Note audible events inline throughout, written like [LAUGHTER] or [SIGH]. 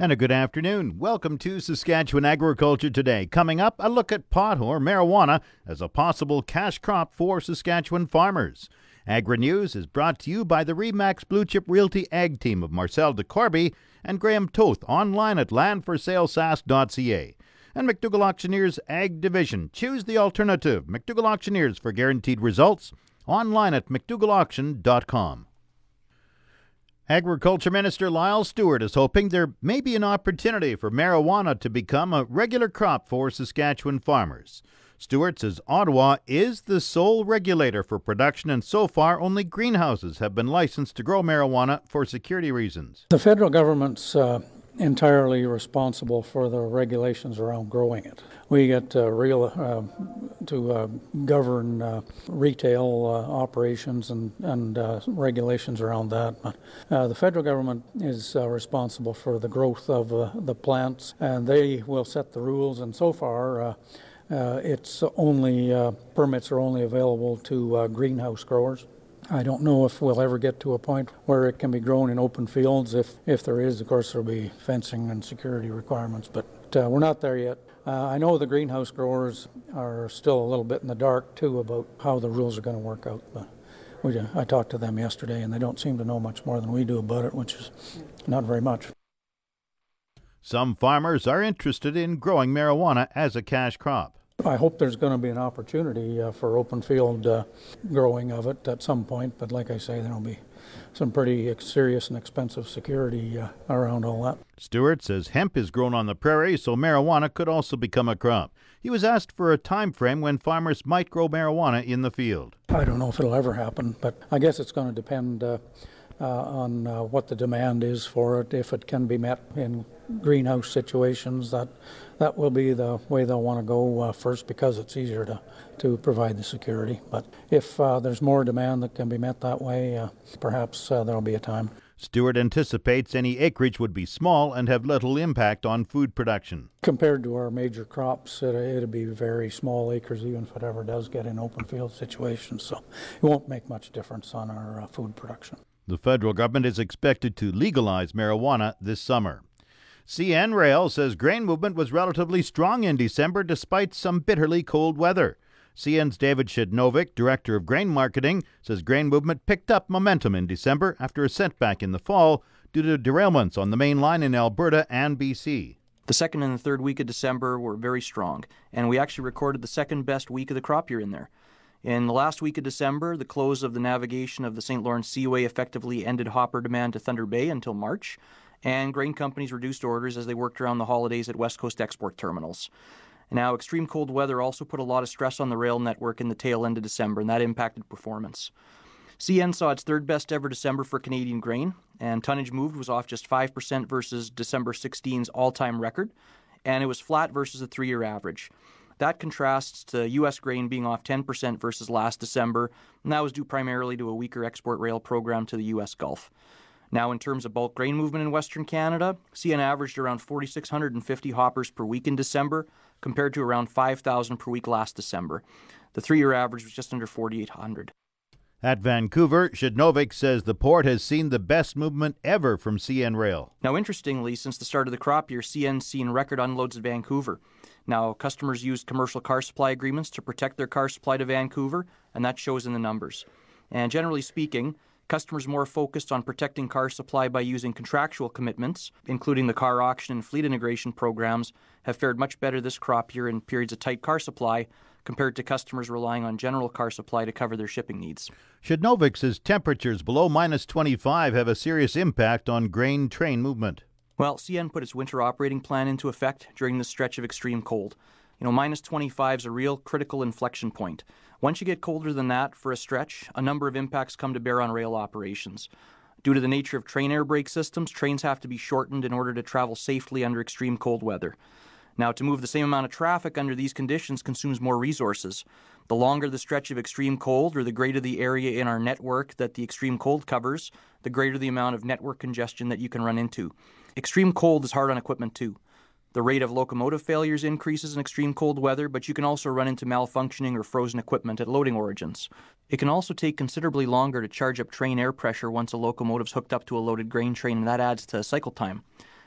And a good afternoon. Welcome to Saskatchewan Agriculture Today. Coming up, a look at pot or marijuana as a possible cash crop for Saskatchewan farmers. Agri News is brought to you by the Remax Blue Chip Realty Ag Team of Marcel DeCorby and Graham Toth online at landforsalesask.ca. And McDougall Auctioneers Ag Division. Choose the alternative. McDougall Auctioneers for guaranteed results online at mcdougallauction.com. Agriculture Minister Lyle Stewart is hoping there may be an opportunity for marijuana to become a regular crop for Saskatchewan farmers. Stewart says Ottawa is the sole regulator for production, and so far only greenhouses have been licensed to grow marijuana for security reasons. The federal government's uh, entirely responsible for the regulations around growing it. We get uh, real uh, to uh, govern uh, retail uh, operations and, and regulations around that. The federal government is responsible for the growth of the plants, and they will set the rules. And so far, it's only permits are only available to greenhouse growers. I don't know if we'll ever get to a point where it can be grown in open fields. If if there is, of course, there'll be fencing and security requirements, but uh, we're not there yet. Uh, I know the greenhouse growers are still a little bit in the dark too about how the rules are going to work out. But we, I talked to them yesterday, and they don't seem to know much more than we do about it, which is not very much. Some farmers are interested in growing marijuana as a cash crop. I hope there's going to be an opportunity uh, for open field uh, growing of it at some point, but like I say, there'll be some pretty serious and expensive security uh, around all that. Stewart says hemp is grown on the prairie, so marijuana could also become a crop. He was asked for a time frame when farmers might grow marijuana in the field. I don't know if it'll ever happen, but I guess it's going to depend uh, uh, on uh, what the demand is for it. If it can be met in greenhouse situations, that that will be the way they'll want to go uh, first because it's easier to, to provide the security. But if uh, there's more demand that can be met that way, uh, perhaps uh, there'll be a time. Stewart anticipates any acreage would be small and have little impact on food production. Compared to our major crops, it, it'll be very small acres, even if it ever does get in open field situations. So it won't make much difference on our uh, food production. The federal government is expected to legalize marijuana this summer. CN Rail says grain movement was relatively strong in December despite some bitterly cold weather. CN's David Przednowek, Director of Grain Marketing, says grain movement picked up momentum in December after a setback in the fall due to derailments on the main line in Alberta and BC. The second and the third week of December were very strong, and we actually recorded the second best week of the crop year in there. In the last week of December, the close of the navigation of the St. Lawrence Seaway effectively ended hopper demand to Thunder Bay until March, and grain companies reduced orders as they worked around the holidays at West Coast export terminals. Now, extreme cold weather also put a lot of stress on the rail network in the tail end of December, and that impacted performance. CN saw its third best ever December for Canadian grain, and tonnage moved was off just 5% versus December 16's all time record, and it was flat versus the three year average. That contrasts to U.S. grain being off 10% versus last December, and that was due primarily to a weaker export rail program to the U.S. Gulf. Now, in terms of bulk grain movement in Western Canada, CN averaged around 4,650 hoppers per week in December, compared to around 5,000 per week last December. The three year average was just under 4,800. At Vancouver, Przednowek says the port has seen the best movement ever from CN Rail. Now, interestingly, since the start of the crop year, CN's seen record unloads at Vancouver. Now, customers used commercial car supply agreements to protect their car supply to Vancouver, and that shows in the numbers. And generally speaking, customers more focused on protecting car supply by using contractual commitments, including the car auction and fleet integration programs, have fared much better this crop year in periods of tight car supply compared to customers relying on general car supply to cover their shipping needs. Przednowek says temperatures below minus 25 have a serious impact on grain train movement. Well, CN put its winter operating plan into effect during this stretch of extreme cold. You know, minus 25 is a real critical inflection point. Once you get colder than that for a stretch, a number of impacts come to bear on rail operations. Due to the nature of train air brake systems, trains have to be shortened in order to travel safely under extreme cold weather. Now, to move the same amount of traffic under these conditions consumes more resources. The longer the stretch of extreme cold, or the greater the area in our network that the extreme cold covers, the greater the amount of network congestion that you can run into. Extreme cold is hard on equipment too. The rate of locomotive failures increases in extreme cold weather, but you can also run into malfunctioning or frozen equipment at loading origins. It can also take considerably longer to charge up train air pressure once a locomotive's hooked up to a loaded grain train, and that adds to cycle time.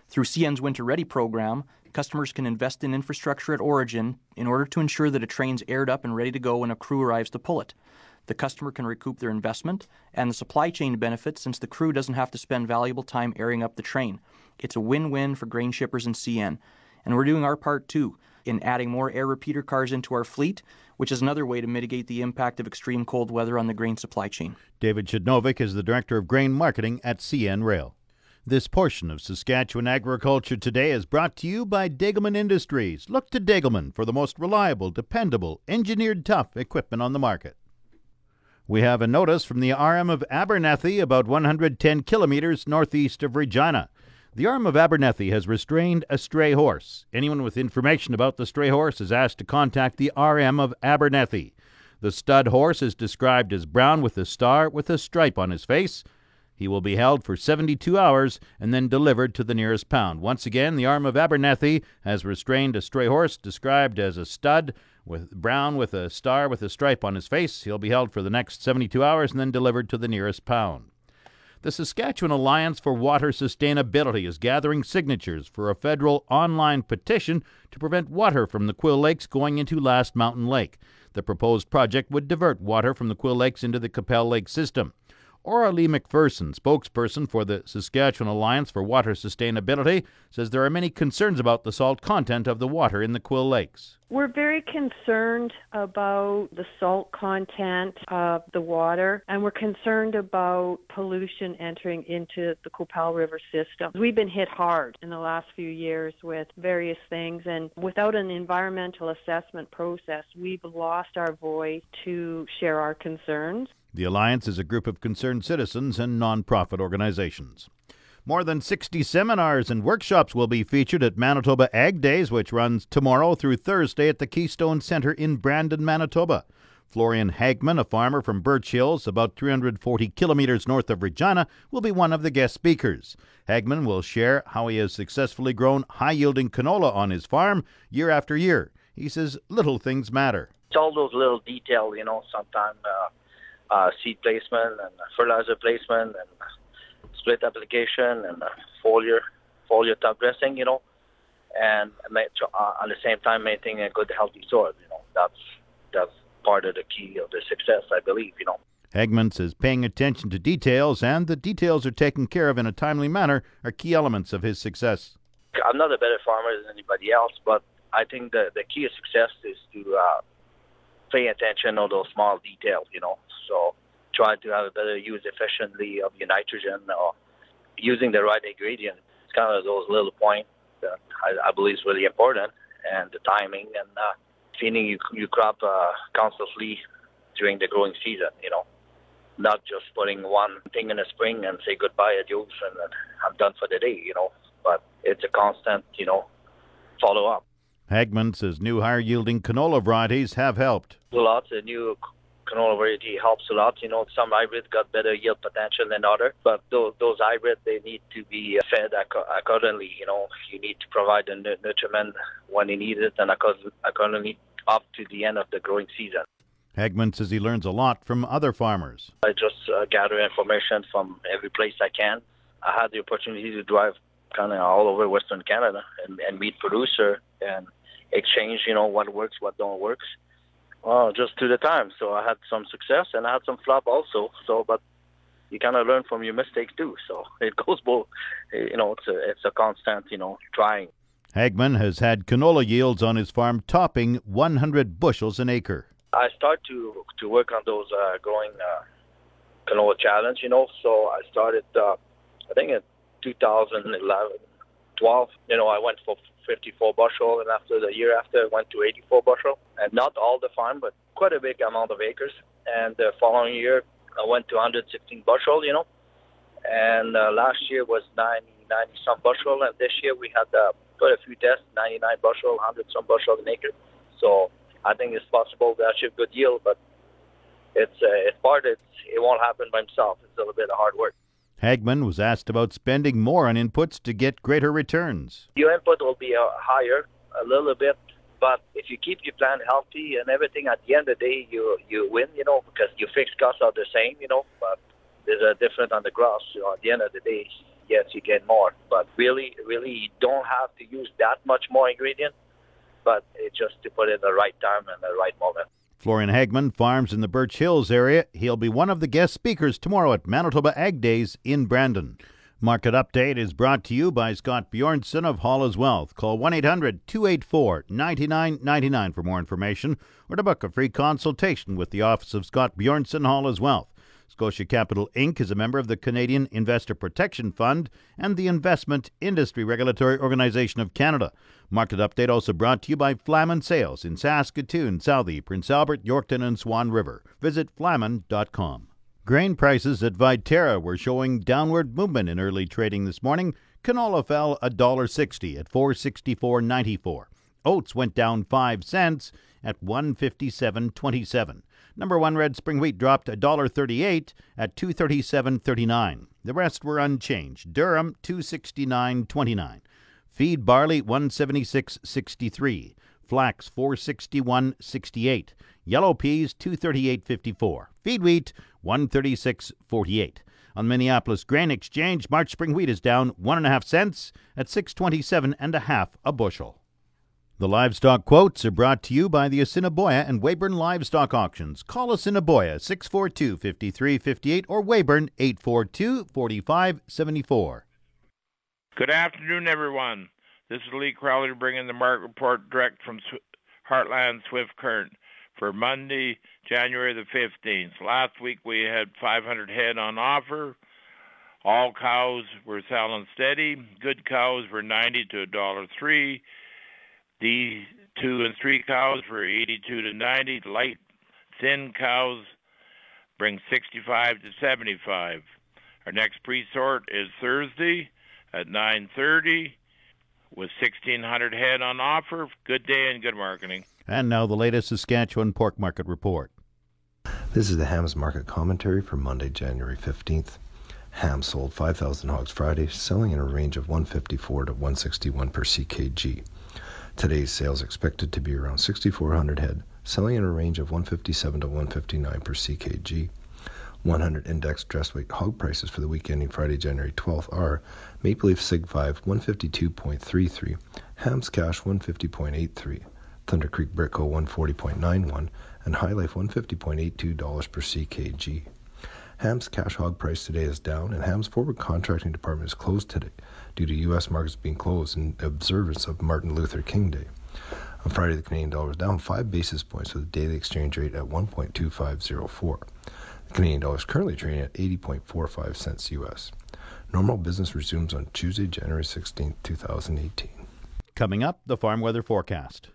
Through CN's Winter Ready program, customers can invest in infrastructure at origin in order to ensure that a train's aired up and ready to go when a crew arrives to pull it. The customer can recoup their investment and the supply chain benefits since the crew doesn't have to spend valuable time airing up the train. It's a win win for grain shippers and CN. And we're doing our part too in adding more air repeater cars into our fleet, which is another way to mitigate the impact of extreme cold weather on the grain supply chain. David Przednowek is the Director of Grain Marketing at CN Rail. This portion of Saskatchewan Agriculture Today is brought to you by Degelman Industries. Look to Degelman for the most reliable, dependable, engineered tough equipment on the market. We have a notice from the RM of Abernethy, about 110 kilometers northeast of Regina. The RM of Abernethy has restrained a stray horse. Anyone with information about the stray horse is asked to contact the RM of Abernethy. The stud horse is described as brown with a star with a stripe on his face. He will be held for 72 hours and then delivered to the nearest pound. Once again, the RM of Abernethy has restrained a stray horse described as a stud with brown with a star with a stripe on his face. He'll be held for the next 72 hours and then delivered to the nearest pound. The Saskatchewan Alliance for Water Sustainability is gathering signatures for a federal online petition to prevent water from the Quill Lakes going into Last Mountain Lake. The proposed project would divert water from the Quill Lakes into the Qu'Appelle Lake system. Aura Lee McPherson, spokesperson for the Saskatchewan Alliance for Water Sustainability, says there are many concerns about the salt content of the water in the Quill Lakes. We're very concerned about the salt content of the water, and we're concerned about pollution entering into the Qu'Appelle River system. We've been hit hard in the last few years with various things, and without an environmental assessment process, we've lost our voice to share our concerns. The Alliance is a group of concerned citizens and nonprofit organizations. More than 60 seminars and workshops will be featured at Manitoba Ag Days, which runs tomorrow through Thursday at the Keystone Center in Brandon, Manitoba. Florian Hagman, a farmer from Birch Hills, about 340 kilometers north of Regina, will be one of the guest speakers. Hagman will share how he has successfully grown high yielding canola on his farm year after year. He says little things matter. It's all those little details, you know, sometimes. Uh uh, seed placement and fertilizer placement and split application and foliar foliar top dressing, you know, and uh, at the same time maintaining a good healthy soil. You know, that's that's part of the key of the success, I believe. You know. Hagman says paying attention to details and the details are taken care of in a timely manner are key elements of his success. I'm not a better farmer than anybody else, but I think the the key of success is to uh, pay attention to those small details. You know, so try to have a better use efficiently of your nitrogen or using the right ingredient. It's kind of those little points that I, I believe is really important, and the timing and uh, feeding your, your crop uh, constantly during the growing season. You know, not just putting one thing in the spring and say goodbye, adios, and I'm done for the day. You know, but it's a constant, you know, follow up. Hagman says new higher yielding canola varieties have helped. Lots of new canola variety helps a lot. You know, some hybrids got better yield potential than other, but those, those hybrids they need to be fed accordingly. You know, you need to provide the nutriment when you need it and accordingly up to the end of the growing season. Hagman says he learns a lot from other farmers. I just uh, gather information from every place I can. I had the opportunity to drive kind of all over Western Canada and, and meet producer and exchange, you know, what works, what don't works. Well, just to the time. So I had some success and I had some flop also. So, but you kind of learn from your mistakes too. So [LAUGHS] it goes both. You know, it's a it's a constant, you know, trying. Hagman has had canola yields on his farm topping 100 bushels an acre. I start to to work on those uh, growing uh, canola challenge. You know, so I started. Uh, I think in 2011, 12. You know, I went for 54 bushel, and after the year after, I went to 84 bushel. And not all the farm, but quite a big amount of acres. And the following year, I went to 116 bushel, you know. And uh, last year was 90, 90 some bushel, and this year we had uh, quite a few tests, 99 bushel, 100 some bushel an acre. So I think it's possible to achieve good yield, but it's uh, it's part. It's, it won't happen by himself. It's a little bit of hard work. Hagman was asked about spending more on inputs to get greater returns. Your input will be uh, higher a little bit, but if you keep your plant healthy and everything, at the end of the day, you you win, you know, because your fixed costs are the same, you know, but there's a difference on the grass. At the end of the day, yes, you get more. But really, really, you don't have to use that much more ingredient, but it's just to put it in the right time and the right moment. Florian Hagman farms in the Birch Hills area. He'll be one of the guest speakers tomorrow at Manitoba Ag Days in Brandon. Market Update is brought to you by Scott Bjornson of Hall's Wealth. Call 1 800 284 9999 for more information or to book a free consultation with the office of Scott Bjornson Hall's Wealth. Scotia Capital Inc. is a member of the Canadian Investor Protection Fund and the Investment Industry Regulatory Organization of Canada. Market update also brought to you by Flaman Sales in Saskatoon, Southey, Prince Albert, Yorkton, and Swan River. Visit flaman.com. Grain prices at Viterra were showing downward movement in early trading this morning. Canola fell $1.60 at 464.94. Oats went down 5 cents at 157.27. Number 1 red spring wheat dropped $1.38 at 237.39. The rest were unchanged. Durum 269.29. Feed barley 176.63. Flax 461.68. Yellow peas 238.54. Feed wheat 136.48. On Minneapolis Grain Exchange, March spring wheat is down one and a half cents at 627 and a half a bushel. The livestock quotes are brought to you by the Assiniboia and Weyburn Livestock Auctions. Call Assiniboia 642 5358 or Weyburn 842 4574. Good afternoon, everyone. This is Lee Crowley bringing the market report direct from Heartland Swift Current for Monday, January the 15th. Last week we had 500 head on offer. All cows were selling steady. Good cows were 90 to $1.03. The two and three cows for 82 to 90. Light, thin cows bring 65 to 75. Our next pre-sort is Thursday at 9:30 with 1,600 head on offer. Good day and good marketing. And now the latest Saskatchewan pork market report. This is the hams market commentary for Monday, January 15th. Ham sold 5,000 hogs Friday, selling in a range of 154 to 161 per ckg. Today's sales expected to be around 6,400 head, selling in a range of 157 to 159 per ckg. 100 index dress weight hog prices for the week ending Friday, January 12th are Maple Leaf Sig 5 152.33, Hams Cash 150.83, Thunder Creek Brickco 140.91, and HyLife $150.82 per ckg. Ham's cash hog price today is down, and Ham's forward contracting department is closed today due to U.S. markets being closed in observance of Martin Luther King Day. On Friday, the Canadian dollar was down 5 basis points with a daily exchange rate at 1.2504. The Canadian dollar is currently trading at 80.45 cents U.S. Normal business resumes on Tuesday, January 16, 2018. Coming up, the farm weather forecast.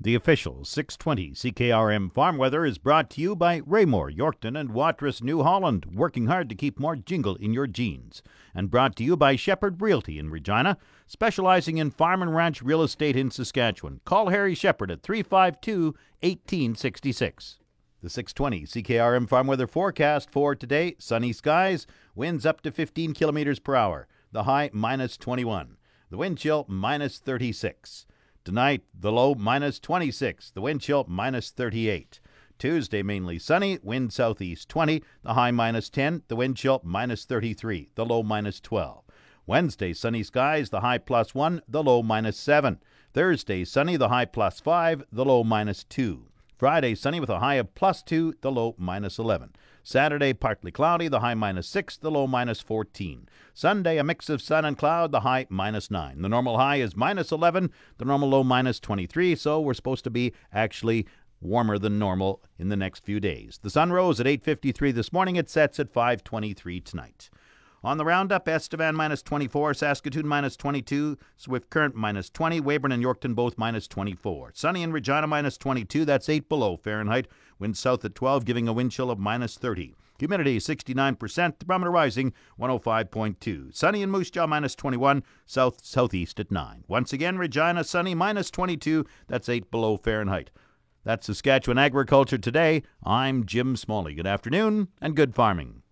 The official 620 CKRM Farm Weather is brought to you by Raymore, Yorkton, and Watrous, New Holland, working hard to keep more jingle in your jeans. And brought to you by Shepherd Realty in Regina, specializing in farm and ranch real estate in Saskatchewan. Call Harry Shepherd at 352 1866. The 620 CKRM Farm Weather forecast for today sunny skies, winds up to 15 kilometers per hour, the high minus 21, the wind chill minus 36. Tonight, the low minus 26, the wind chill minus 38. Tuesday, mainly sunny, wind southeast 20, the high minus 10, the wind chill minus 33, the low minus 12. Wednesday, sunny skies, the high plus 1, the low minus 7. Thursday, sunny, the high plus 5, the low minus 2. Friday, sunny with a high of plus 2, the low minus 11. Saturday, partly cloudy, the high minus 6, the low minus 14. Sunday, a mix of sun and cloud, the high minus 9. The normal high is minus 11, the normal low minus 23, so we're supposed to be actually warmer than normal in the next few days. The sun rose at 8:53 this morning, it sets at 5:23 tonight. On the roundup, Estevan minus 24, Saskatoon minus 22, Swift Current minus 20, Weyburn and Yorkton both minus 24. Sunny in Regina minus 22, that's 8 below Fahrenheit. Wind south at 12, giving a wind chill of minus 30. Humidity 69%, thermometer rising 105.2. Sunny in Moose Jaw minus 21, south southeast at 9. Once again, Regina sunny minus 22, that's 8 below Fahrenheit. That's Saskatchewan Agriculture Today. I'm Jim Smalley. Good afternoon and good farming.